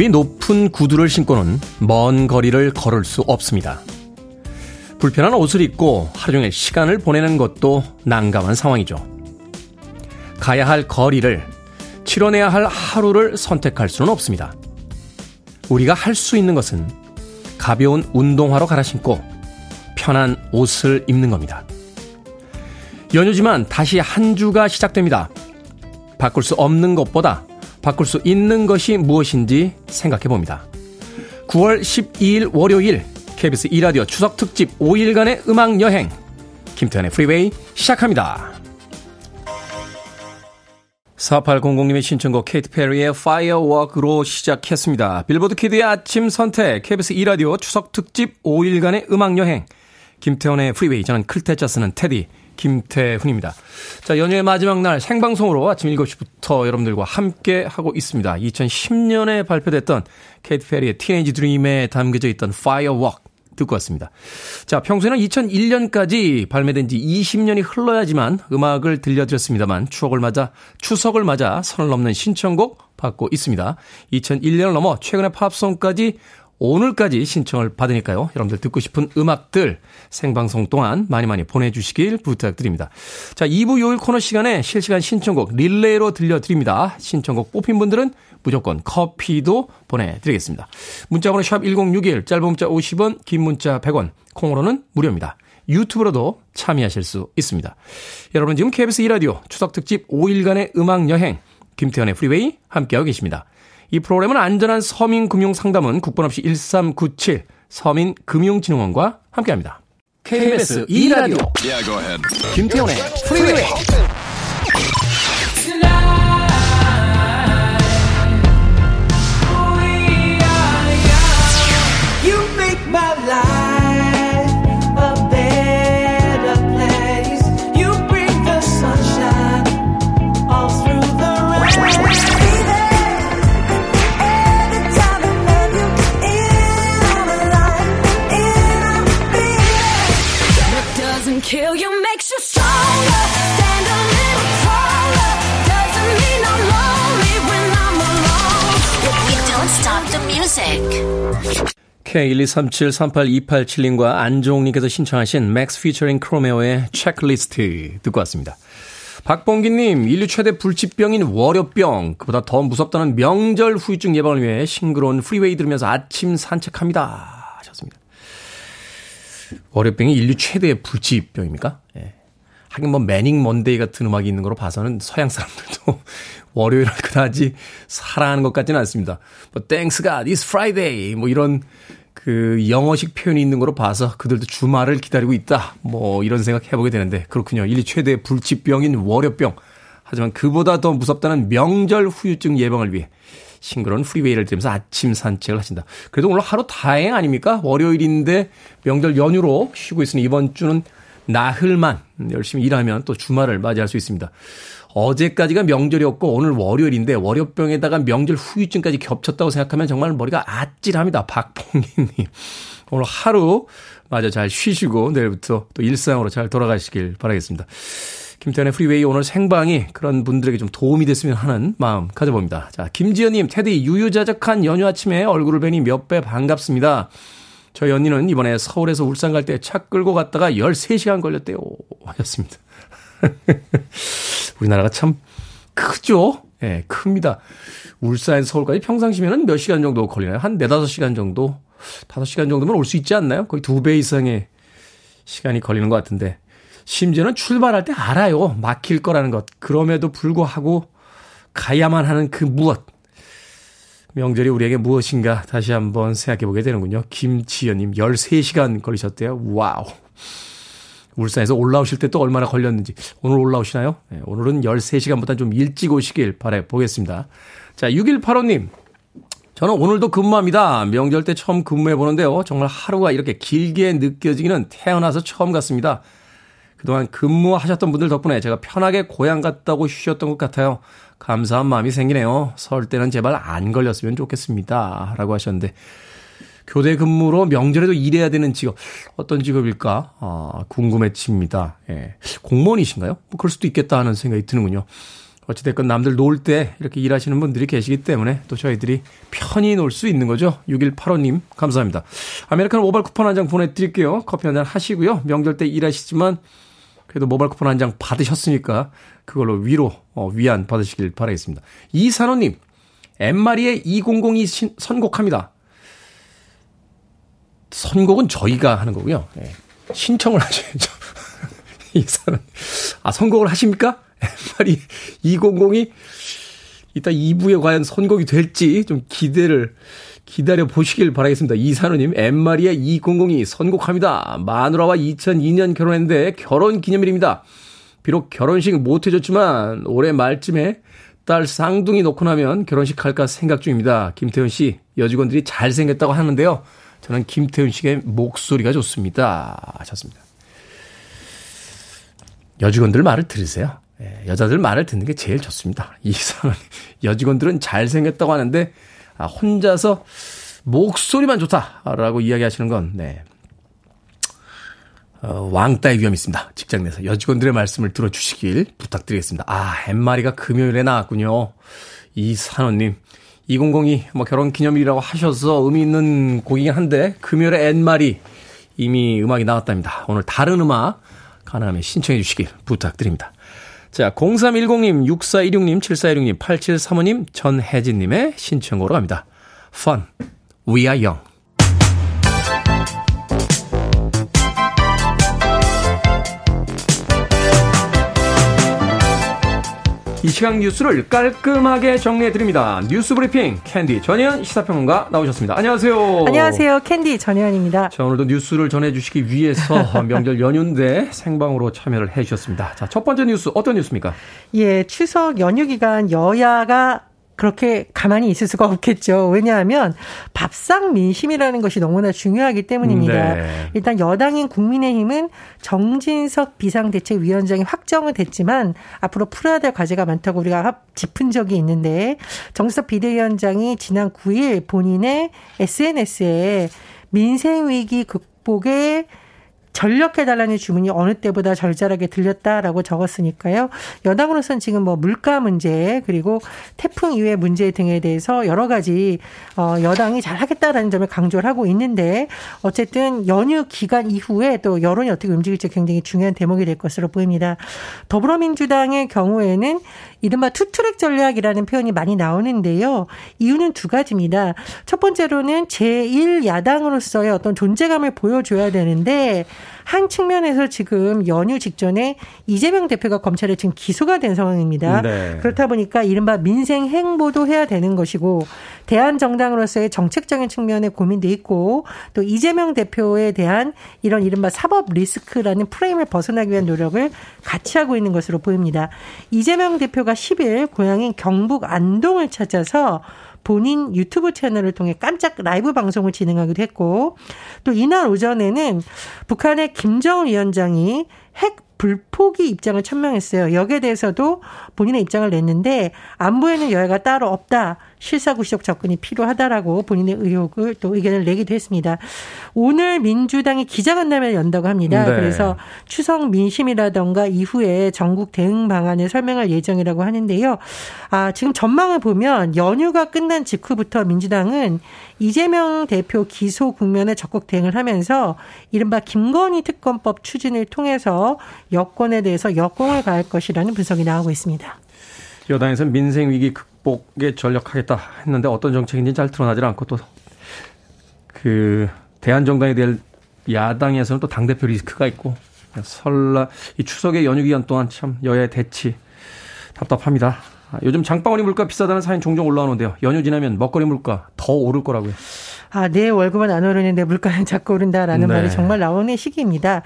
굽이 높은 구두를 신고는 먼 거리를 걸을 수 없습니다. 불편한 옷을 입고 하루 종일 시간을 보내는 것도 난감한 상황이죠. 가야 할 거리를 치러내야 할 하루를 선택할 수는 없습니다. 우리가 할 수 있는 것은 가벼운 운동화로 갈아 신고 편한 옷을 입는 겁니다. 연휴지만 다시 한 주가 시작됩니다. 바꿀 수 없는 것보다 바꿀 수 있는 것이 무엇인지 생각해 봅니다. 9월 12일 월요일 KBS 2라디오 추석 특집 5일간의 음악 여행 김태현의 프리웨이 시작합니다. 4800님의 신청곡 케이트 페리의 Firework로 시작했습니다. 빌보드 키드의 아침 선택 KBS 2라디오 추석 특집 5일간의 음악 여행 김태현의 프리웨이 저는 클 태 자 쓰는 태디 김태훈입니다. 자, 연휴의 마지막 날 생방송으로 아침 7시부터 여러분들과 함께 하고 있습니다. 2010년에 발표됐던 케이트 페리의 티네이지 드림에 담겨져 있던 Firework 듣고 왔습니다. 자, 평소에는 2001년까지 발매된 지 20년이 흘러야지만 음악을 들려드렸습니다만 추억을 맞아 추석을 맞아 선을 넘는 신청곡 받고 있습니다. 2001년을 넘어 최근의 팝송까지 오늘까지 신청을 받으니까요. 여러분들 듣고 싶은 음악들 생방송 동안 많이 많이 보내주시길 부탁드립니다. 자, 2부 요일 코너 시간에 실시간 신청곡 릴레이로 들려드립니다. 신청곡 뽑힌 분들은 무조건 커피도 보내드리겠습니다. 문자번호 샵 1061, 짧은 문자 50원, 긴 문자 100원, 콩으로는 무료입니다. 유튜브로도 참여하실 수 있습니다. 여러분 지금 KBS 2라디오 추석특집 5일간의 음악여행 김태현의 프리웨이 함께하고 계십니다. 이 프로그램은 안전한 서민금융 상담은 국번 없이 1397 서민금융진흥원과 함께합니다. KBS 2라디오. Yeah, 김태훈의 프리웨이 music. K123738287님과 안종욱님께서 신청하신 맥스 피처링 크로메오의 Checklist 듣고 왔습니다. 박봉기님, 인류 최대 불치병인 월요병, 그보다 더 무섭다는 명절 후유증 예방을 위해 싱그러운 프리웨이 들으면서 아침 산책합니다. 하셨습니다. 월요병이 인류 최대의 불치병입니까? 예. 하긴 뭐 Manic Monday 같은 음악이 있는 거로 봐서는 서양 사람들도 월요일을 그다지 사랑하는 것 같지는 않습니다. 뭐 Thanks God, It's Friday 뭐 이런 그 영어식 표현이 있는 거로 봐서 그들도 주말을 기다리고 있다. 뭐 이런 생각 해보게 되는데 그렇군요. 인류 최대의 불치병인 월요병. 하지만 그보다 더 무섭다는 명절 후유증 예방을 위해 싱그러운 프리웨이를 들으면서 아침 산책을 하신다. 그래도 오늘 하루 다행 아닙니까? 월요일인데 명절 연휴로 쉬고 있으니 이번 주는 나흘만 열심히 일하면 또 주말을 맞이할 수 있습니다. 어제까지가 명절이었고 오늘 월요일인데 월요병에다가 명절 후유증까지 겹쳤다고 생각하면 정말 머리가 아찔합니다. 박봉희님. 오늘 하루 마저 잘 쉬시고 내일부터 또 일상으로 잘 돌아가시길 바라겠습니다. 김태현의 프리웨이 오늘 생방이 그런 분들에게 좀 도움이 됐으면 하는 마음 가져봅니다. 자, 김지연님, 태디 유유자적한 연휴 아침에 얼굴을 뵈니 몇 배 반갑습니다. 저희 언니는 이번에 서울에서 울산 갈 때 차 끌고 갔다가 13시간 걸렸대요. 하셨습니다. 우리나라가 참 크죠? 예, 네, 큽니다. 울산, 서울까지 평상시면은 몇 시간 정도 걸리나요? 한 4, 5시간 정도? 5시간 정도면 올 수 있지 않나요? 거의 2배 이상의 시간이 걸리는 것 같은데. 심지어는 출발할 때 알아요. 막힐 거라는 것. 그럼에도 불구하고 가야만 하는 그 무엇. 명절이 우리에게 무엇인가 다시 한번 생각해 보게 되는군요. 김지연님 13시간 걸리셨대요. 와우. 울산에서 올라오실 때 또 얼마나 걸렸는지. 오늘 올라오시나요? 네, 오늘은 13시간보다 좀 일찍 오시길 바래 보겠습니다. 자, 6185님. 저는 오늘도 근무합니다. 명절 때 처음 근무해 보는데요. 정말 하루가 이렇게 길게 느껴지기는 태어나서 처음 같습니다. 그동안 근무하셨던 분들 덕분에 제가 편하게 고향 갔다고 쉬셨던 것 같아요. 감사한 마음이 생기네요. 설 때는 제발 안 걸렸으면 좋겠습니다. 라고 하셨는데, 교대 근무로 명절에도 일해야 되는 직업, 어떤 직업일까? 아, 궁금해집니다. 예. 공무원이신가요? 뭐 그럴 수도 있겠다 하는 생각이 드는군요. 어찌됐건 남들 놀 때 이렇게 일하시는 분들이 계시기 때문에 또 저희들이 편히 놀 수 있는 거죠. 6185님, 감사합니다. 아메리카노 모바일 쿠폰 한 장 보내드릴게요. 커피 한 잔 하시고요. 명절 때 일하시지만 그래도 모바일 쿠폰 한 장 받으셨으니까 그걸로 위로, 어, 위안 받으시길 바라겠습니다. 이산호님, 엠마리의 2002 신, 선곡합니다. 선곡은 저희가 하는 거고요. 네. 신청을 하셔야죠. 이사는 아 선곡을 하십니까? 말이 2002 이따 2부에 과연 선곡이 될지 좀 기대를 기다려 보시길 바라겠습니다. 이산우님, 엠마리아 2002 선곡합니다. 마누라와 2002년 결혼했는데 결혼 기념일입니다. 비록 결혼식 못 해줬지만 올해 말쯤에 딸 쌍둥이 놓고 나면 결혼식 할까 생각 중입니다. 김태훈 씨, 여직원들이 잘생겼다고 하는데요. 저는 김태훈 씨의 목소리가 좋습니다. 하셨습니다. 여직원들 말을 들으세요. 예, 여자들 말을 듣는 게 제일 좋습니다. 이상은 여직원들은 잘생겼다고 하는데 아, 혼자서 목소리만 좋다라고 이야기하시는 건 네. 어, 왕따의 위험이 있습니다. 직장 내에서 여직원들의 말씀을 들어주시길 부탁드리겠습니다. 아, 엠마리가 금요일에 나왔군요. 이 산호님. 2002, 뭐 결혼 기념일이라고 하셔서 의미 있는 곡이긴 한데, 금요일에 엠마리 이미 음악이 나왔답니다. 오늘 다른 음악 가능하면 신청해 주시길 부탁드립니다. 자, 0310님, 6416님, 7416님, 8735님, 전혜진님의 신청으로 갑니다. Fun, We Are Young. 이 시간 뉴스를 깔끔하게 정리해드립니다. 뉴스 브리핑 캔디 전혜연 시사평론가 나오셨습니다. 안녕하세요. 안녕하세요. 캔디 전혜연입니다. 자, 오늘도 뉴스를 전해주시기 위해서 명절 연휴인데 생방으로 참여를 해주셨습니다. 자, 첫 번째 뉴스 어떤 뉴스입니까? 예, 추석 연휴 기간 여야가 그렇게 가만히 있을 수가 없겠죠. 왜냐하면 밥상 민심이라는 것이 너무나 중요하기 때문입니다. 네. 일단 여당인 국민의힘은 정진석 비상대책위원장이 확정은 됐지만 앞으로 풀어야 될 과제가 많다고 우리가 짚은 적이 있는데 정진석 비대위원장이 지난 9일 본인의 SNS에 민생위기 극복에 전력해달라는 주문이 어느 때보다 절절하게 들렸다라고 적었으니까요. 여당으로서는 지금 뭐 물가 문제 그리고 태풍 이후의 문제 등에 대해서 여러 가지 어 여당이 잘 하겠다라는 점을 강조를 하고 있는데 어쨌든 연휴 기간 이후에 또 여론이 어떻게 움직일지 굉장히 중요한 대목이 될 것으로 보입니다. 더불어민주당의 경우에는 이른바 투트랙 전략이라는 표현이 많이 나오는데요. 이유는 두 가지입니다. 첫 번째로는 제1야당으로서의 어떤 존재감을 보여줘야 되는데 한 측면에서 지금 연휴 직전에 이재명 대표가 검찰에 지금 기소가 된 상황입니다. 네. 그렇다 보니까 이른바 민생 행보도 해야 되는 것이고 대한 정당으로서의 정책적인 측면의 고민도 있고 또 이재명 대표에 대한 이런 이른바 사법 리스크라는 프레임을 벗어나기 위한 노력을 같이 하고 있는 것으로 보입니다. 이재명 대표가 10일 고향인 경북 안동을 찾아서 본인 유튜브 채널을 통해 깜짝 라이브 방송을 진행하기도 했고 또 이날 오전에는 북한의 김정은 위원장이 핵 불포기 입장을 천명했어요. 여기에 대해서도 본인의 입장을 냈는데 안보에는 여야가 따로 없다. 실사구시적 접근이 필요하다라고 본인의 의혹을 또 의견을 내기도 했습니다. 오늘 민주당이 기자간담회를 연다고 합니다. 네. 그래서 추석 민심이라던가 이후에 전국 대응 방안을 설명할 예정이라고 하는데요. 아, 지금 전망을 보면 연휴가 끝난 직후부터 민주당은 이재명 대표 기소 국면에 적극 대응을 하면서 이른바 김건희 특검법 추진을 통해서 여권에 대해서 역공을 가할 것이라는 분석이 나오고 있습니다. 여당에서 민생 위기 극복에 전력하겠다 했는데 어떤 정책인지 잘 드러나질 않고 또 그 대한 정당에 대한 야당에서는 또 당 대표 리스크가 있고 설날 이 추석의 연휴 기간 동안 참 여야의 대치 답답합니다. 아, 요즘 장바구니 물가 비싸다는 사연 종종 올라오는데요. 연휴 지나면 먹거리 물가 더 오를 거라고요. 아, 내 월급은 안 오르는데 물가는 자꾸 오른다라는 네. 말이 정말 나오는 시기입니다.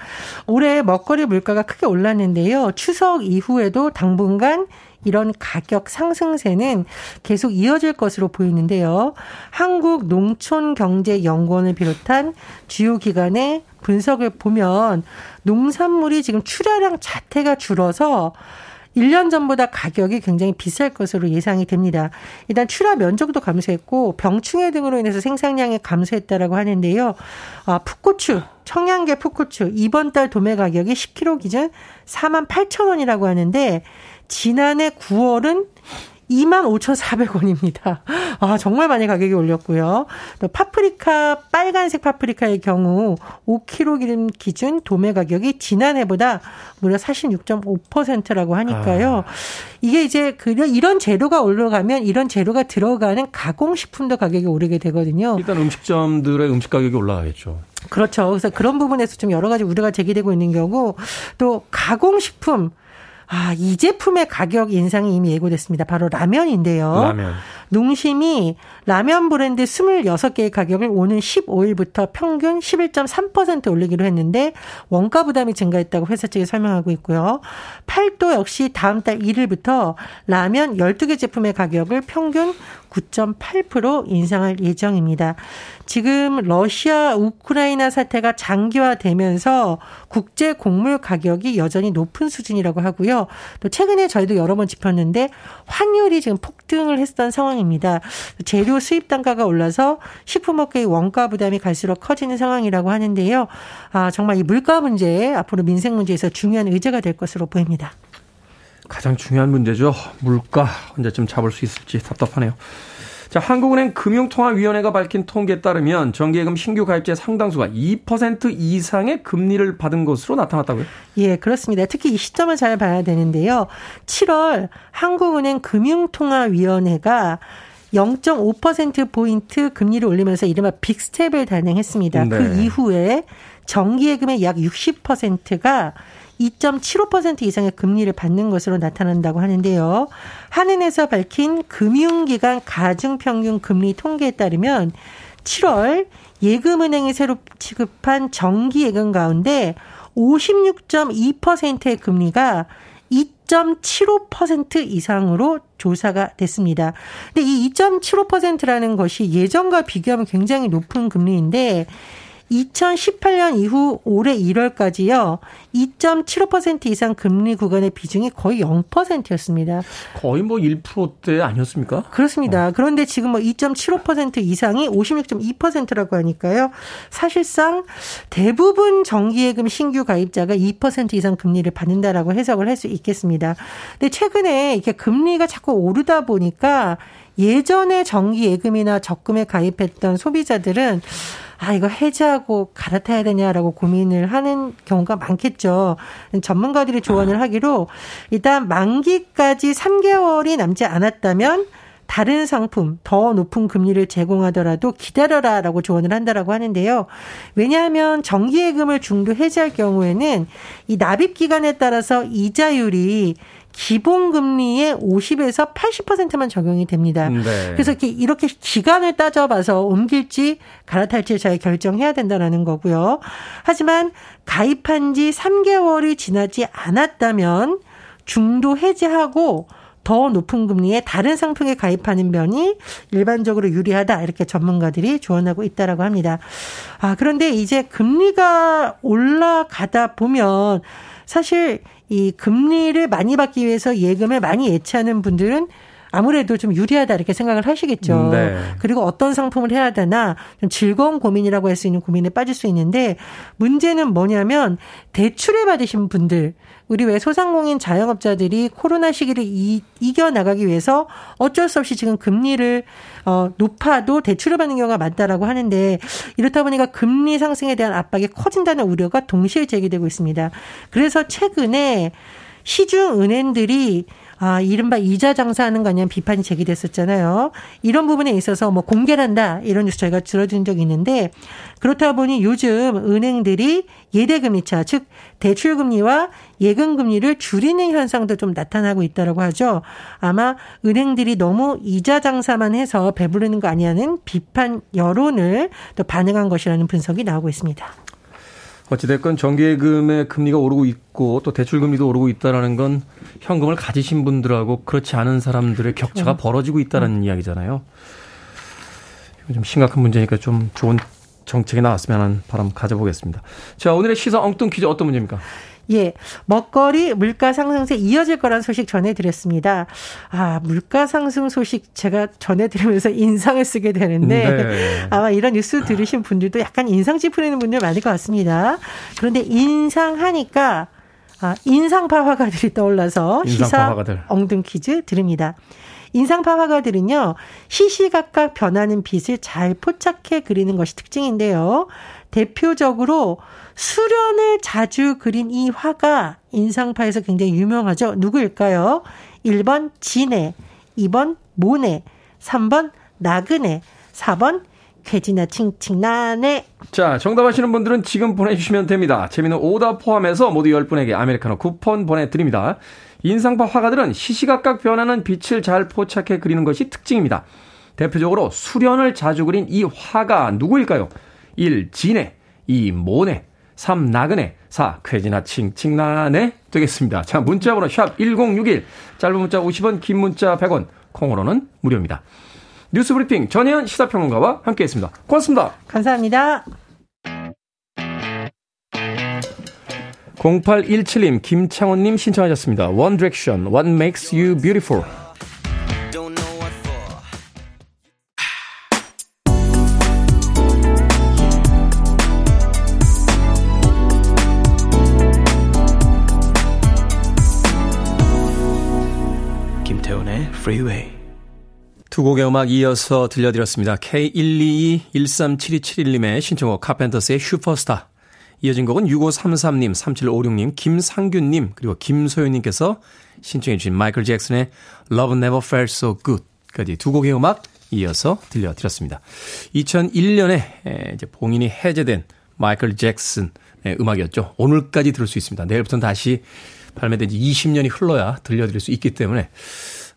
올해 먹거리 물가가 크게 올랐는데요. 추석 이후에도 당분간 이런 가격 상승세는 계속 이어질 것으로 보이는데요. 한국농촌경제연구원을 비롯한 주요 기관의 분석을 보면 농산물이 지금 출하량 자체가 줄어서 1년 전보다 가격이 굉장히 비쌀 것으로 예상이 됩니다. 일단 출하 면적도 감소했고 병충해 등으로 인해서 생산량이 감소했다라고 하는데요. 아, 풋고추, 청양계 풋고추 이번 달 도매 가격이 10kg 기준 4만 8천 원이라고 하는데 지난해 9월은 25,400원입니다. 아, 정말 많이 가격이 올렸고요. 또 파프리카, 빨간색 파프리카의 경우 5kg 기준 도매 가격이 지난해보다 무려 46.5%라고 하니까요. 아. 이게 이제 그 이런 재료가 올라가면 이런 재료가 들어가는 가공식품도 가격이 오르게 되거든요. 일단 음식점들의 음식 가격이 올라가겠죠. 그렇죠. 그래서 그런 부분에서 좀 여러 가지 우려가 제기되고 있는 경우 또 가공식품 아, 이 제품의 가격 인상이 이미 예고됐습니다. 바로 라면인데요. 라면. 농심이 라면 브랜드 26개의 가격을 오는 15일부터 평균 11.3% 올리기로 했는데 원가 부담이 증가했다고 회사 측이 설명하고 있고요. 팔도 역시 다음 달 1일부터 라면 12개 제품의 가격을 평균 9.8% 인상할 예정입니다. 지금 러시아 우크라이나 사태가 장기화되면서 국제 곡물 가격이 여전히 높은 수준이라고 하고요. 또 최근에 저희도 여러 번 짚었는데 환율이 지금 폭등을 했던 상황입니다. 재료 수입 단가가 올라서 식품업계의 원가 부담이 갈수록 커지는 상황이라고 하는데요. 아, 정말 이 물가 문제 앞으로 민생 문제에서 중요한 의제가 될 것으로 보입니다. 가장 중요한 문제죠. 물가 언제쯤 잡을 수 있을지 답답하네요. 자, 한국은행 금융통화위원회가 밝힌 통계에 따르면 정기예금 신규 가입자 상당수가 2% 이상의 금리를 받은 것으로 나타났다고요? 예, 그렇습니다. 특히 이 시점을 잘 봐야 되는데요. 7월 한국은행 금융통화위원회가 0.5%포인트 금리를 올리면서 이른바 빅스텝을 단행했습니다. 그 네. 그 이후에 정기예금의 약 60%가 2.75% 이상의 금리를 받는 것으로 나타난다고 하는데요. 한은에서 밝힌 금융기관 가중평균 금리 통계에 따르면 7월 예금은행이 새로 지급한 정기 예금 가운데 56.2%의 금리가 2.75% 이상으로 조사가 됐습니다. 근데 이 2.75%라는 것이 예전과 비교하면 굉장히 높은 금리인데 2018년 이후 올해 1월까지요. 2.75% 이상 금리 구간의 비중이 거의 0%였습니다. 거의 뭐 1%대 아니었습니까? 그렇습니다. 어. 그런데 지금 뭐 2.75% 이상이 56.2%라고 하니까요. 사실상 대부분 정기예금 신규 가입자가 2% 이상 금리를 받는다라고 해석을 할 수 있겠습니다. 근데 최근에 이렇게 금리가 자꾸 오르다 보니까 예전에 정기 예금이나 적금에 가입했던 소비자들은 아, 이거 해지하고 갈아타야 되냐라고 고민을 하는 경우가 많겠죠. 전문가들이 조언을 하기로 일단 만기까지 3개월이 남지 않았다면 다른 상품 더 높은 금리를 제공하더라도 기다려라라고 조언을 한다라고 하는데요. 왜냐하면 정기예금을 중도 해지할 경우에는 이 납입 기간에 따라서 이자율이 기본 금리의 50에서 80%만 적용이 됩니다. 네. 그래서 이렇게, 이렇게 기간을 따져봐서 옮길지 갈아탈지 잘 결정해야 된다라는 거고요. 하지만 가입한 지 3개월이 지나지 않았다면 중도 해지하고 더 높은 금리에 다른 상품에 가입하는 면이 일반적으로 유리하다 이렇게 전문가들이 조언하고 있다라고 합니다. 아 그런데 이제 금리가 올라가다 보면 사실 이 금리를 많이 받기 위해서 예금을 많이 예치하는 분들은 아무래도 좀 유리하다 이렇게 생각을 하시겠죠. 네. 그리고 어떤 상품을 해야 되나 좀 즐거운 고민이라고 할 수 있는 고민에 빠질 수 있는데 문제는 뭐냐면 대출을 받으신 분들 우리 왜 소상공인 자영업자들이 코로나 시기를 이, 이겨 나가기 위해서 어쩔 수 없이 지금 금리를 어 높아도 대출을 받는 경우가 많다라고 하는데 이렇다 보니까 금리 상승에 대한 압박이 커진다는 우려가 동시에 제기되고 있습니다. 그래서 최근에 시중 은행들이 아, 이른바 이자 장사하는 거 아니냐 비판이 제기됐었잖아요. 이런 부분에 있어서 뭐 공개를 한다 이런 뉴스 저희가 들어준 적이 있는데 그렇다 보니 요즘 은행들이 예대금리차 즉 대출금리와 예금금리를 줄이는 현상도 좀 나타나고 있다라고 하죠. 아마 은행들이 너무 이자 장사만 해서 배부르는 거 아니냐는 비판 여론을 또 반영한 것이라는 분석이 나오고 있습니다. 어찌됐건 정기예금의 금리가 오르고 있고 또 대출금리도 오르고 있다라는 건 현금을 가지신 분들하고 그렇지 않은 사람들의 격차가 음. 벌어지고 있다는 음. 이야기잖아요. 좀 심각한 문제니까 좀 좋은 정책이 나왔으면 하는 바람 가져보겠습니다. 자, 오늘의 시사 엉뚱 퀴즈 어떤 문제입니까? 예, 먹거리 물가 상승세 이어질 거란 소식 전해드렸습니다. 아, 물가 상승 소식 제가 전해드리면서 인상을 쓰게 되는데 네. 아마 이런 뉴스 들으신 분들도 약간 인상 찌푸리는 분들 많을 것 같습니다. 그런데 인상하니까 아, 인상파 화가들이 떠올라서 인상파 시사 화가들. 엉뚱 퀴즈 드립니다. 인상파 화가들은요, 시시각각 변하는 빛을 잘 포착해 그리는 것이 특징인데요. 대표적으로 수련을 자주 그린 이 화가 인상파에서 굉장히 유명하죠. 누구일까요? 1번 진해, 2번 모네, 3번 나그네, 4번 괴지나 칭칭나네. 자, 정답하시는 분들은 지금 보내주시면 됩니다. 재미는 오답 포함해서 모두 10분에게 아메리카노 쿠폰 보내드립니다. 인상파 화가들은 시시각각 변하는 빛을 잘 포착해 그리는 것이 특징입니다. 대표적으로 수련을 자주 그린 이 화가 누구일까요? 1. 진해 2. 모네 3. 나그네 4. 쾌지나 칭칭나네 되겠습니다. 자 문자번호 샵 1061 짧은 문자 50원 긴 문자 100원 콩으로는 무료입니다. 뉴스브리핑 전혜연 시사평론가와 함께했습니다. 고맙습니다. 감사합니다. 0817님, 김창원님 신청하셨습니다. One Direction, What Makes You Beautiful. 김태훈의 Freeway. 두 곡의 음악 이어서 들려드렸습니다. K122-13727님의 신청곡 카펜터스의 슈퍼스타. 이어진 곡은 6533님, 3756님, 김상균님, 그리고 김소연님께서 신청해 주신 마이클 잭슨의 Love Never Felt So Good까지 두 곡의 음악 이어서 들려드렸습니다. 2001년에 이제 봉인이 해제된 마이클 잭슨의 음악이었죠. 오늘까지 들을 수 있습니다. 내일부터는 다시 발매된 지 20년이 흘러야 들려드릴 수 있기 때문에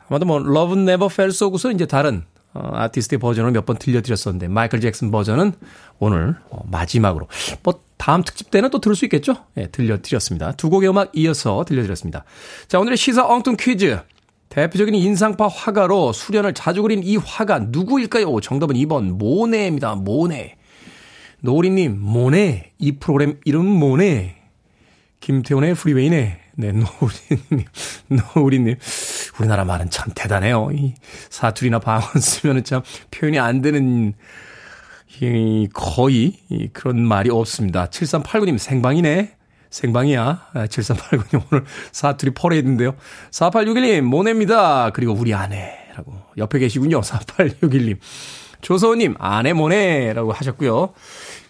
아마도 뭐 Love Never Felt So Good은 이제 다른 어, 아티스트의 버전을 몇 번 들려드렸었는데 마이클 잭슨 버전은 오늘 어, 마지막으로 뭐 다음 특집 때는 또 들을 수 있겠죠? 예, 들려드렸습니다. 두 곡의 음악 이어서 들려드렸습니다. 자, 오늘의 시사 엉뚱 퀴즈. 대표적인 인상파 화가로 수련을 자주 그린 이 화가 누구일까요? 정답은 2번 모네입니다. 모네. 노리님, 모네. 이 프로그램 이름 모네. 김태훈의 프리웨이네. 네, 노우리님, 노우리님. 우리나라 말은 참 대단해요. 이 사투리나 방언 쓰면은 참 표현이 안 되는 이 거의 그런 말이 없습니다. 7389님 생방이네. 생방이야. 7389님 아, 오늘 사투리 퍼레이드인데요. 4861님 모네입니다. 그리고 우리 아내라고 옆에 계시군요. 4861님. 조서우님 아내 모네라고 하셨고요.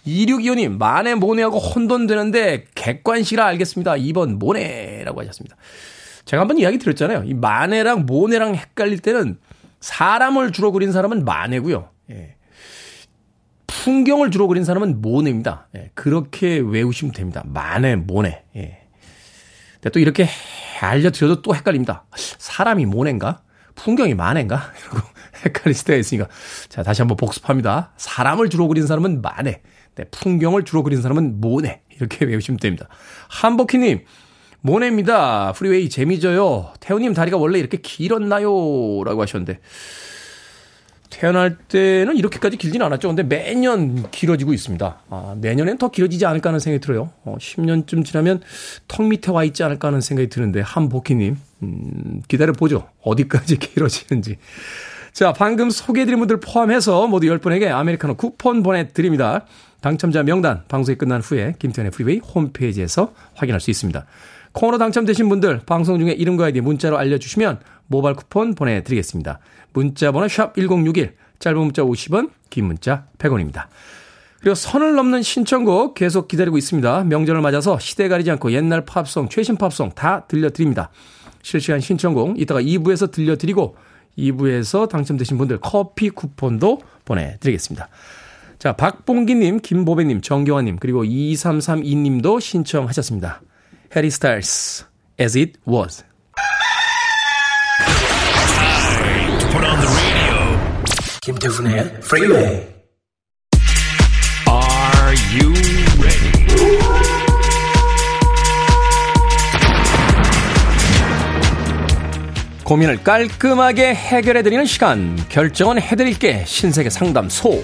2625님 마네 모네하고 혼돈되는데 객관식이라 알겠습니다. 2번 모네라고 하셨습니다. 제가 한번 이야기 드렸잖아요. 이 마네랑 모네랑 헷갈릴 때는 사람을 주로 그린 사람은 마네고요. 예. 풍경을 주로 그린 사람은 모네입니다. 예, 그렇게 외우시면 됩니다. 마네, 모네. 예. 근데 또 이렇게 알려드려도 또 헷갈립니다. 사람이 모네인가? 풍경이 마네인가? 이러고 헷갈릴 때가 있으니까. 자, 다시 한번 복습합니다. 사람을 주로 그린 사람은 마네. 네, 풍경을 주로 그린 사람은 모네. 이렇게 외우시면 됩니다. 한복희님, 모네입니다. 프리웨이 재미져요. 태훈님 다리가 원래 이렇게 길었나요? 라고 하셨는데. 태어날 때는 이렇게까지 길지는 않았죠. 근데 매년 길어지고 있습니다. 아, 내년엔 더 길어지지 않을까 하는 생각이 들어요. 어, 10년쯤 지나면 턱 밑에 와 있지 않을까 하는 생각이 드는데, 한복희님, 음, 기다려보죠. 어디까지 길어지는지. 자, 방금 소개해드린 분들 포함해서 모두 10분에게 아메리카노 쿠폰 보내드립니다. 당첨자 명단 방송이 끝난 후에 김태훈의 프리웨이 홈페이지에서 확인할 수 있습니다. 코너 당첨되신 분들 방송 중에 이름과 아이디 문자로 알려주시면 모바일 쿠폰 보내드리겠습니다. 문자 번호 샵 1061, 짧은 문자 50원, 긴 문자 100원입니다. 그리고 선을 넘는 신청곡 계속 기다리고 있습니다. 명절을 맞아서 시대 가리지 않고 옛날 팝송, 최신 팝송 다 들려드립니다. 실시간 신청곡 이따가 2부에서 들려드리고 2부에서 당첨되신 분들 커피 쿠폰도 보내드리겠습니다. 자, 박봉기님, 김보배님, 정경환님, 그리고 2332님도 신청하셨습니다. 해리 스타일스, As It Was. 김태훈의 Freeway. Are you ready? 고민을 깔끔하게 해결해드리는 시간. 결정은 해드릴게. 신세계 상담소.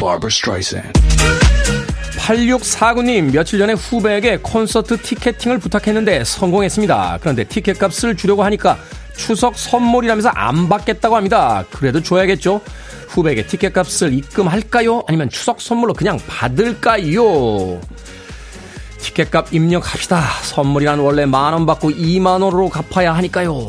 Barbara Streisand. 8649님, 며칠 전에 후배에게 콘서트 티켓팅을 부탁했는데 성공했습니다. 그런데 티켓 값을 주려고 하니까 추석 선물이라면서 안 받겠다고 합니다. 그래도 줘야겠죠? 후배에게 티켓 값을 입금할까요? 아니면 추석 선물로 그냥 받을까요? 티켓 값 입력합시다. 선물이란 원래 만 원 받고 2만 원으로 갚아야 하니까요.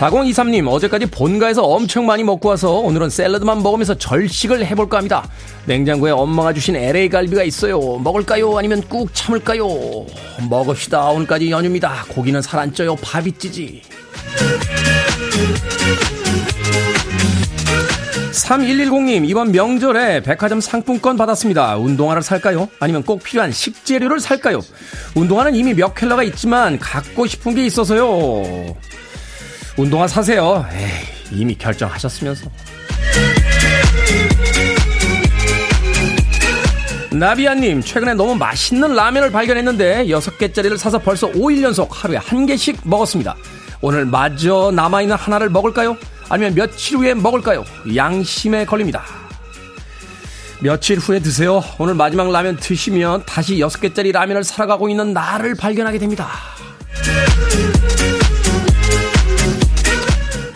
4023님, 어제까지 본가에서 엄청 많이 먹고 와서 오늘은 샐러드만 먹으면서 절식을 해볼까 합니다. 냉장고에 엄마가 주신 LA 갈비가 있어요. 먹을까요? 아니면 꾹 참을까요? 먹읍시다. 오늘까지 연휴입니다. 고기는 살 안 쪄요. 밥이 찌지. 3110님, 이번 명절에 백화점 상품권 받았습니다. 운동화를 살까요? 아니면 꼭 필요한 식재료를 살까요? 운동화는 이미 몇 켤러가 있지만 갖고 싶은 게 있어서요. 운동화 사세요. 에이, 이미 결정하셨으면서. 나비아님, 최근에 너무 맛있는 라면을 발견했는데 6개짜리를 사서 벌써 5일 연속 하루에 한 개씩 먹었습니다. 오늘 마저 남아있는 하나를 먹을까요? 아니면 며칠 후에 먹을까요? 양심에 걸립니다. 며칠 후에 드세요. 오늘 마지막 라면 드시면 다시 6개짜리 라면을 살아가고 있는 나를 발견하게 됩니다.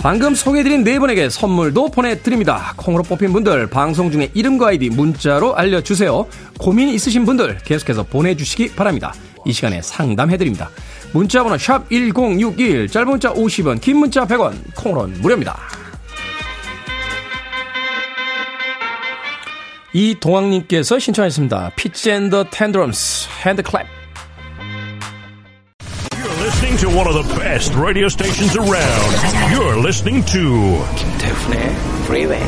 방금 소개해드린 네 분에게 선물도 보내드립니다. 콩으로 뽑힌 분들 방송 중에 이름과 아이디 문자로 알려주세요. 고민 있으신 분들 계속해서 보내주시기 바랍니다. 이 시간에 상담해드립니다. 문자번호 샵 1061, 짧은 문자 50원, 긴 문자 100원, 콩으로는 무료입니다. 이동학님께서 신청하셨습니다. 피치 앤더 텐드럼스, 핸드클랩. To one of the best radio stations around. You're listening to 김태훈의 Freeway.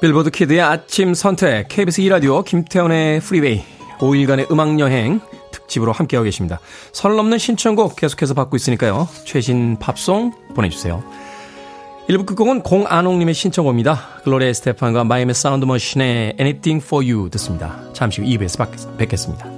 빌보드 키드의 아침 선택 KBS 2 라디오 김태훈의 Freeway 5일간의 음악 여행 특집으로 함께하고 계십니다. 선 넘는 신청곡 계속해서 받고 있으니까요. 최신 팝송 보내주세요. 1부 끝곡은 공안홍님의 신청곡입니다. 글로리아 에스테판과 마이애미 사운드 머신의 Anything for You 듣습니다. 잠시 후 2부에서 뵙겠습니다.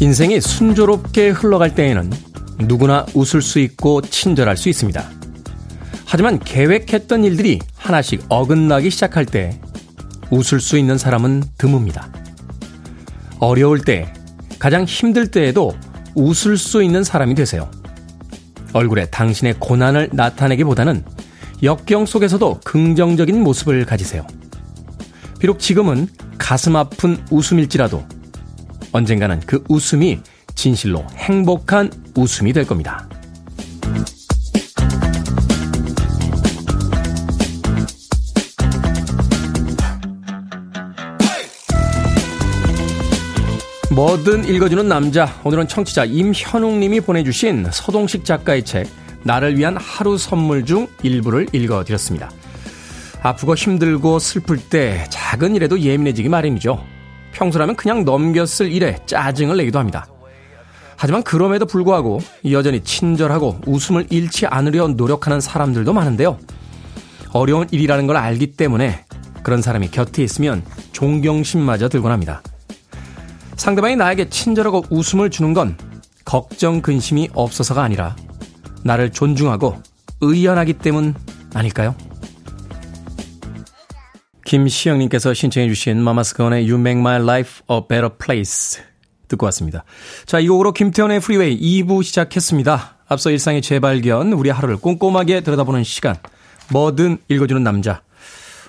인생이 순조롭게 흘러갈 때에는 누구나 웃을 수 있고 친절할 수 있습니다. 하지만 계획했던 일들이 하나씩 어긋나기 시작할 때 웃을 수 있는 사람은 드뭅니다. 어려울 때, 가장 힘들 때에도 웃을 수 있는 사람이 되세요. 얼굴에 당신의 고난을 나타내기보다는 역경 속에서도 긍정적인 모습을 가지세요. 비록 지금은 가슴 아픈 웃음일지라도 언젠가는 그 웃음이 진실로 행복한 웃음이 될 겁니다. 뭐든 읽어주는 남자. 오늘은 청취자 임현웅 님이 보내주신 서동식 작가의 책, 나를 위한 하루 선물 중 일부를 읽어드렸습니다. 아프고 힘들고 슬플 때 작은 일에도 예민해지기 마련이죠. 평소라면 그냥 넘겼을 일에 짜증을 내기도 합니다. 하지만 그럼에도 불구하고 여전히 친절하고 웃음을 잃지 않으려 노력하는 사람들도 많은데요. 어려운 일이라는 걸 알기 때문에 그런 사람이 곁에 있으면 존경심마저 들곤 합니다. 상대방이 나에게 친절하고 웃음을 주는 건 걱정 근심이 없어서가 아니라 나를 존중하고 의연하기 때문 아닐까요? 김시영님께서 신청해 주신 마마스건의 You Make My Life a Better Place 듣고 왔습니다. 자, 이 곡으로 김태현의 프리웨이 2부 시작했습니다. 앞서 일상의 재발견, 우리 하루를 꼼꼼하게 들여다보는 시간, 뭐든 읽어주는 남자.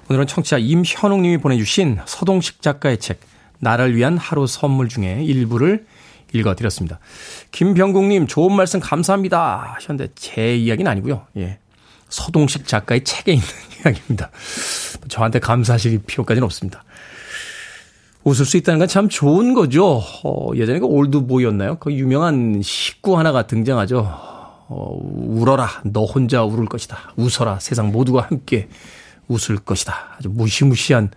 오늘은 청취자 임현웅님이 보내주신 서동식 작가의 책, 나를 위한 하루 선물 중에 일부를 읽어드렸습니다. 김병국님, 좋은 말씀 감사합니다. 하셨는데, 제 이야기는 아니고요. 예. 서동식 작가의 책에 있는 이야기입니다. 저한테 감사하실 필요까지는 없습니다. 웃을 수 있다는 건 참 좋은 거죠. 어, 예전에 그 올드보이였나요? 그 유명한 식구 하나가 등장하죠. 어, 울어라. 너 혼자 울을 것이다. 웃어라. 세상 모두가 함께 웃을 것이다. 아주 무시무시한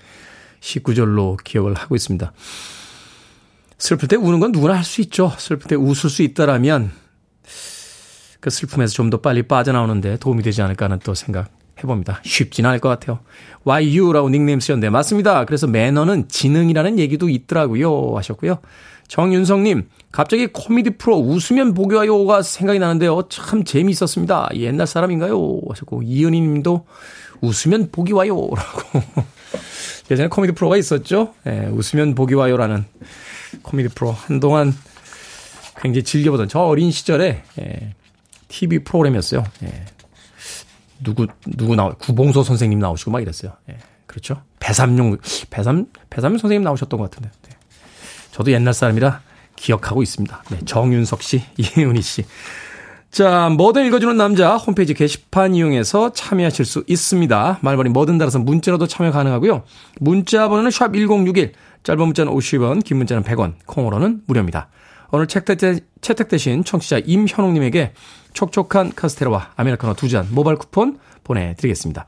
식구절로 기억을 하고 있습니다. 슬플 때 우는 건 누구나 할 수 있죠. 슬플 때 웃을 수 있다라면 그 슬픔에서 좀 더 빨리 빠져나오는데 도움이 되지 않을까 하는 또 생각 해봅니다. 쉽진 않을 것 같아요. YU라고 닉네임 쓰셨는데 맞습니다. 그래서 매너는 지능이라는 얘기도 있더라고요 하셨고요. 정윤성님 갑자기 코미디 프로 웃으면 보기 와요가 생각이 나는데요. 참 재미있었습니다. 옛날 사람인가요? 하셨고 이은희 님도 웃으면 보기 와요 라고 예전에 코미디 프로가 있었죠. 예, 웃으면 보기 와요라는 코미디 프로 한동안 굉장히 즐겨보던 저 어린 시절에 예, TV 프로그램이었어요. 예. 누구 누구 나오 구봉서 선생님 나오시고 막 이랬어요. 예. 그렇죠? 배삼용 배삼 배삼용 선생님 나오셨던 것 같은데. 네. 저도 옛날 사람이라 기억하고 있습니다. 네, 정윤석 씨, 이은희 씨. 자, 뭐든 읽어주는 남자 홈페이지 게시판 이용해서 참여하실 수 있습니다. 말머리 뭐든 달아서 문자로도 참여 가능하고요. 문자 번호는 샵 1061, 짧은 문자는 50원, 긴 문자는 100원, 콩으로는 무료입니다. 오늘 채택되신 청취자 임현웅님에게 촉촉한 카스테라와 아메리카노 두 잔 모바일 쿠폰 보내드리겠습니다.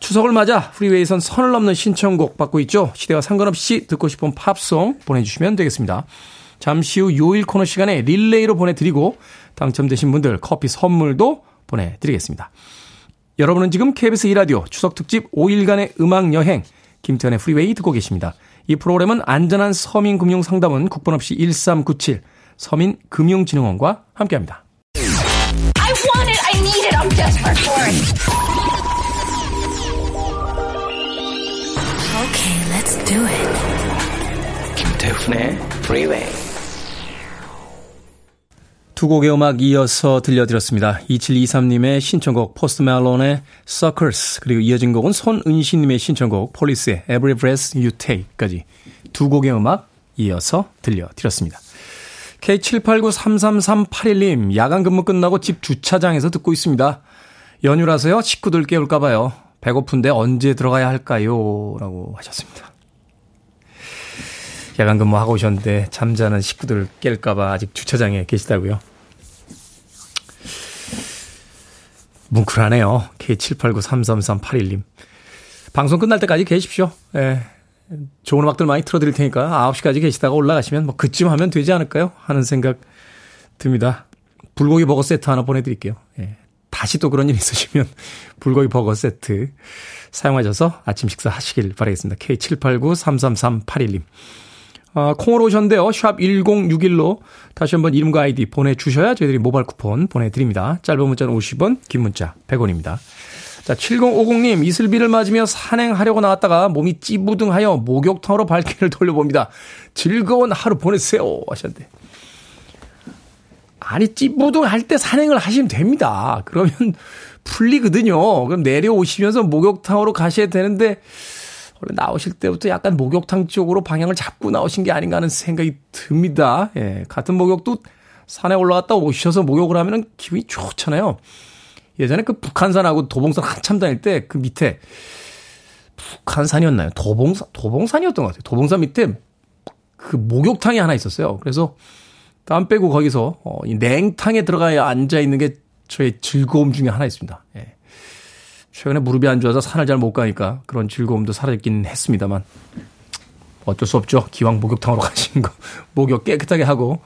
추석을 맞아 프리웨이선 선을 넘는 신청곡 받고 있죠. 시대와 상관없이 듣고 싶은 팝송 보내주시면 되겠습니다. 잠시 후 요일 코너 시간에 릴레이로 보내드리고 당첨되신 분들 커피 선물도 보내드리겠습니다. 여러분은 지금 KBS 2라디오 추석특집 5일간의 음악여행 김태훈의 프리웨이 듣고 계십니다. 이 프로그램은 안전한 서민금융 상담은 국번 없이 1397 서민금융진흥원과 함께합니다. I want it, I need it, I'm desperate for it. Okay, let's do it. 김태훈의 프리웨이 두 곡의 음악 이어서 들려드렸습니다. 2723님의 신청곡 포스트 말론의 Circles 그리고 이어진 곡은 손은신님의 신청곡 폴리스의 Every Breath You Take까지 두 곡의 음악 이어서 들려드렸습니다. K78933381님 야간 근무 끝나고 집 주차장에서 듣고 있습니다. 연휴라서요 식구들 깨울까봐요. 배고픈데 언제 들어가야 할까요? 라고 하셨습니다. 야간 근무하고 오셨는데 잠자는 식구들 깰까봐 아직 주차장에 계시다고요. 뭉클하네요. K78933381님. 방송 끝날 때까지 계십시오. 예. 좋은 음악들 많이 틀어드릴 테니까 9시까지 계시다가 올라가시면 뭐 그쯤 하면 되지 않을까요? 하는 생각 듭니다. 불고기 버거 세트 하나 보내드릴게요. 예. 다시 또 그런 일 있으시면 불고기 버거 세트 사용하셔서 아침 식사 하시길 바라겠습니다. K78933381님. 아, 콩으로 오셨는데요. 샵 1061로 다시 한번 이름과 아이디 보내주셔야 저희들이 모바일 쿠폰 보내드립니다. 짧은 문자는 50원, 긴 문자 100원입니다. 자, 7050님, 이슬비를 맞으며 산행하려고 나왔다가 몸이 찌부둥하여 목욕탕으로 발길을 돌려봅니다. 즐거운 하루 보내세요. 하셨는데. 아니, 찌부둥할 때 산행을 하시면 됩니다. 그러면 풀리거든요. 그럼 내려오시면서 목욕탕으로 가셔야 되는데, 원래 나오실 때부터 약간 목욕탕 쪽으로 방향을 잡고 나오신 게 아닌가 하는 생각이 듭니다. 예, 같은 목욕도 산에 올라갔다 오셔서 목욕을 하면 기분이 좋잖아요. 예전에 그 북한산하고 도봉산 한참 다닐 때 그 밑에 북한산이었나요? 도봉산, 도봉산이었던 것 같아요. 도봉산 밑에 그 목욕탕이 하나 있었어요. 그래서 땀 빼고 거기서 어, 이 냉탕에 들어가야 앉아 있는 게 저의 즐거움 중에 하나 있습니다. 예. 최근에 무릎이 안 좋아서 산을 잘 못 가니까 그런 즐거움도 사라졌긴 했습니다만 어쩔 수 없죠. 기왕 목욕탕으로 가시는 거 목욕 깨끗하게 하고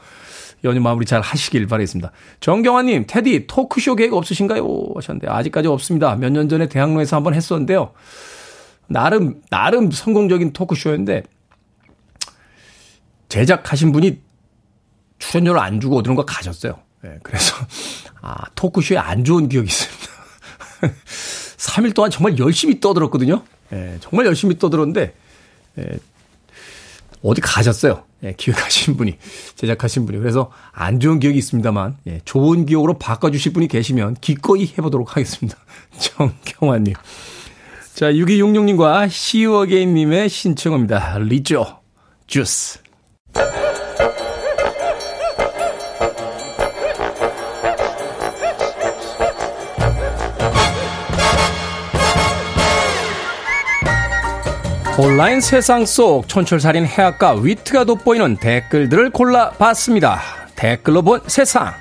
연휴 마무리 잘 하시길 바라겠습니다. 정경환님, 테디 토크쇼 계획 없으신가요? 하셨는데 아직까지 없습니다. 몇 년 전에 대학로에서 한번 했었는데요. 나름 나름 성공적인 토크쇼였는데 제작하신 분이 출연료를 안 주고 어디론가 가셨어요. 네, 그래서 아 토크쇼에 안 좋은 기억이 있습니다. 3일 동안 정말 열심히 떠들었거든요. 예, 정말 열심히 떠들었는데, 예, 어디 가셨어요. 예, 기획하신 분이, 제작하신 분이. 그래서 안 좋은 기억이 있습니다만, 예, 좋은 기억으로 바꿔주실 분이 계시면 기꺼이 해보도록 하겠습니다. 정경환님. 자, 6266님과 시우어게인님의 신청입니다. 리조, 주스. 온라인 세상 속 촌철살인 해악과 위트가 돋보이는 댓글들을 골라봤습니다. 댓글로 본 세상.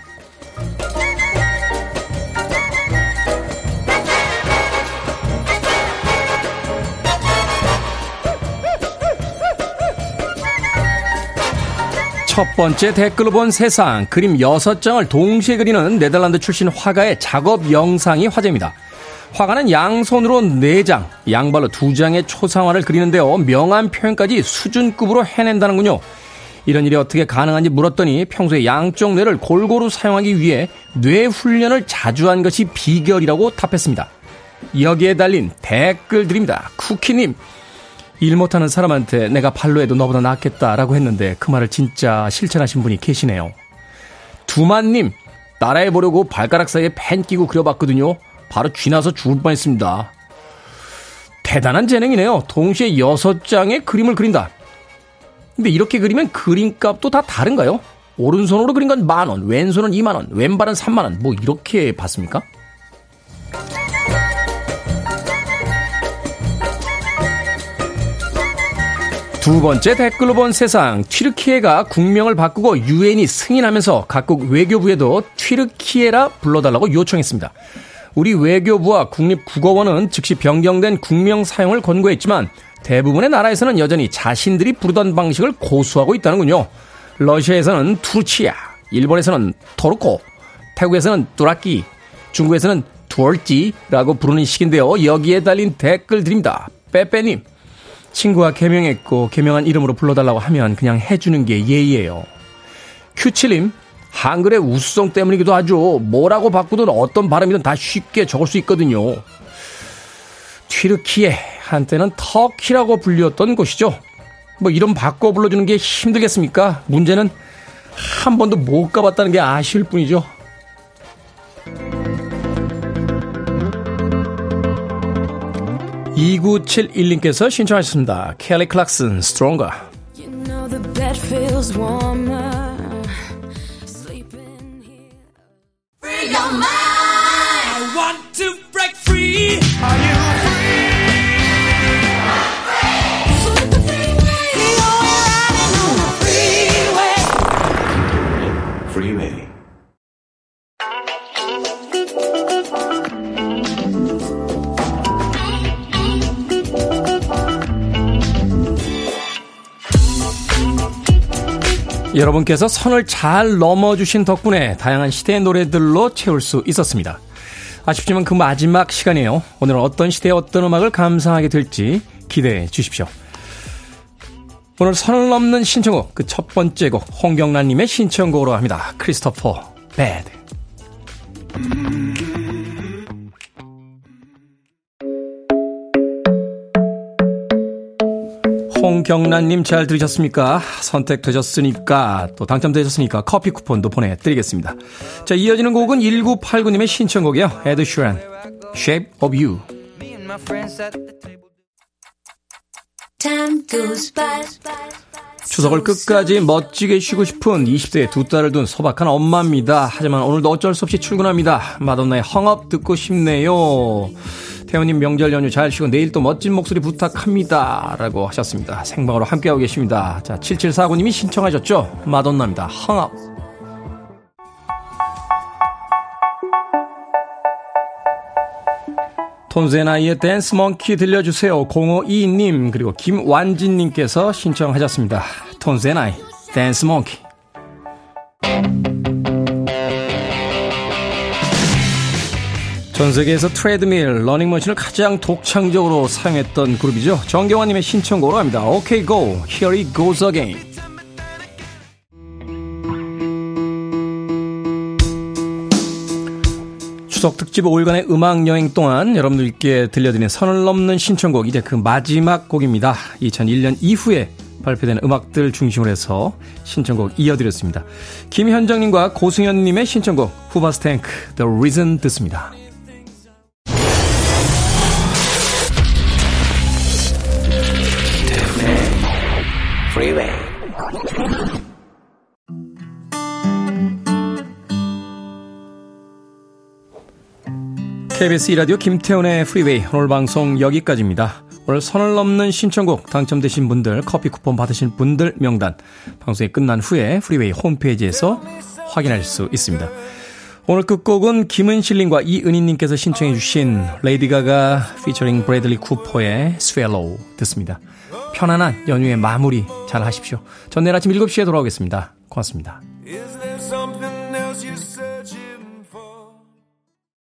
첫 번째 댓글로 본 세상 그림 6장을 동시에 그리는 네덜란드 출신 화가의 작업 영상이 화제입니다. 화가는 양손으로 4장, 양발로 2장의 초상화를 그리는데요. 명암 표현까지 수준급으로 해낸다는군요. 이런 일이 어떻게 가능한지 물었더니 평소에 양쪽 뇌를 골고루 사용하기 위해 뇌 훈련을 자주 한 것이 비결이라고 답했습니다. 여기에 달린 댓글들입니다. 쿠키님, 일 못하는 사람한테 내가 발로 해도 너보다 낫겠다라고 했는데 그 말을 진짜 실천하신 분이 계시네요. 두만님, 따라해보려고 발가락 사이에 펜 끼고 그려봤거든요. 바로 쥐나서 죽을 뻔했습니다. 대단한 재능이네요. 동시에 여섯 장의 그림을 그린다. 근데 이렇게 그리면 그림값도 다 다른가요? 오른손으로 그린 건 만 원, 왼손은 2만 원, 왼발은 3만 원. 뭐 이렇게 봤습니까? 두 번째 댓글로 본 세상. 튀르키예가 국명을 바꾸고 유엔이 승인하면서 각국 외교부에도 튀르키예라 불러달라고 요청했습니다. 우리 외교부와 국립국어원은 즉시 변경된 국명 사용을 권고했지만 대부분의 나라에서는 여전히 자신들이 부르던 방식을 고수하고 있다는군요. 러시아에서는 투르치아, 일본에서는 토르코, 태국에서는 뚜라끼, 중국에서는 투얼찌라고 부르는 식인데요. 여기에 달린 댓글 드립니다. 빼빼님, 친구가 개명했고 개명한 이름으로 불러달라고 하면 그냥 해주는 게 예의예요. 큐칠님, 한글의 우수성 때문이기도 하죠. 뭐라고 바꾸든 어떤 발음이든 다 쉽게 적을 수 있거든요. 튀르키예 한때는 터키라고 불렸던 곳이죠. 뭐 이름 바꿔 불러주는 게 힘들겠습니까? 문제는 한 번도 못 가봤다는 게 아쉬울 뿐이죠. (2971님께서) 신청하셨습니다 켈리 클락슨 스트롱거 you know 여러분께서 선을 잘 넘어주신 덕분에 다양한 시대의 노래들로 채울 수 있었습니다. 아쉽지만 그 마지막 시간이에요. 오늘은 어떤 시대의 어떤 음악을 감상하게 될지 기대해 주십시오. 오늘 선을 넘는 신청곡 그 첫 번째 곡 홍경란님의 신청곡으로 합니다. 크리스토퍼 배드. 홍경란님 잘 들으셨습니까? 선택되셨으니까 또 당첨되셨으니까 커피 쿠폰도 보내드리겠습니다. 자 이어지는 곡은 1989님의 신청곡이요. 에드 슈란, Shape of You. 추석을 끝까지 멋지게 쉬고 싶은 20대의 두 딸을 둔 소박한 엄마입니다. 하지만 오늘도 어쩔 수 없이 출근합니다. 마돈나의 헝업 듣고 싶네요. 태훈님 명절 연휴 잘 쉬고 내일 또 멋진 목소리 부탁합니다. 라고 하셨습니다. 생방으로 함께하고 계십니다. 자, 7749님이 신청하셨죠? 마돈나입니다. Hung Up. Tones And I의 Dance Monkey 들려주세요. 0522님 그리고 김완진님께서 신청하셨습니다. Tones And I Dance Monkey 전 세계에서 트레드밀, 러닝머신을 가장 독창적으로 사용했던 그룹이죠. 정경환님의 신청곡으로 합니다. OK Go, Here It Goes Again. 추석 특집 5일간의 음악 여행 동안 여러분들께 들려드린 선을 넘는 신청곡 이제 그 마지막 곡입니다. 2001년 이후에 발표된 음악들 중심으로 해서 신청곡 이어드렸습니다. 김현정님과 고승현님의 신청곡 후바스탱크 The Reason 듣습니다. Freeway. KBS 이라디오 김태훈의 프리웨이 오늘 방송 여기까지입니다. 오늘 선을 넘는 신청곡 당첨되신 분들 커피 쿠폰 받으신 분들 명단 방송이 끝난 후에 프리웨이 홈페이지에서 확인하실 수 있습니다. 오늘 끝곡은 김은실님과 이은희님께서 신청해 주신 레이디 가가 피처링 브래들리 쿠퍼의 Shallow 듣습니다. 편안한 연휴의 마무리 잘 하십시오. 전 내일 아침 7시에 돌아오겠습니다. 고맙습니다.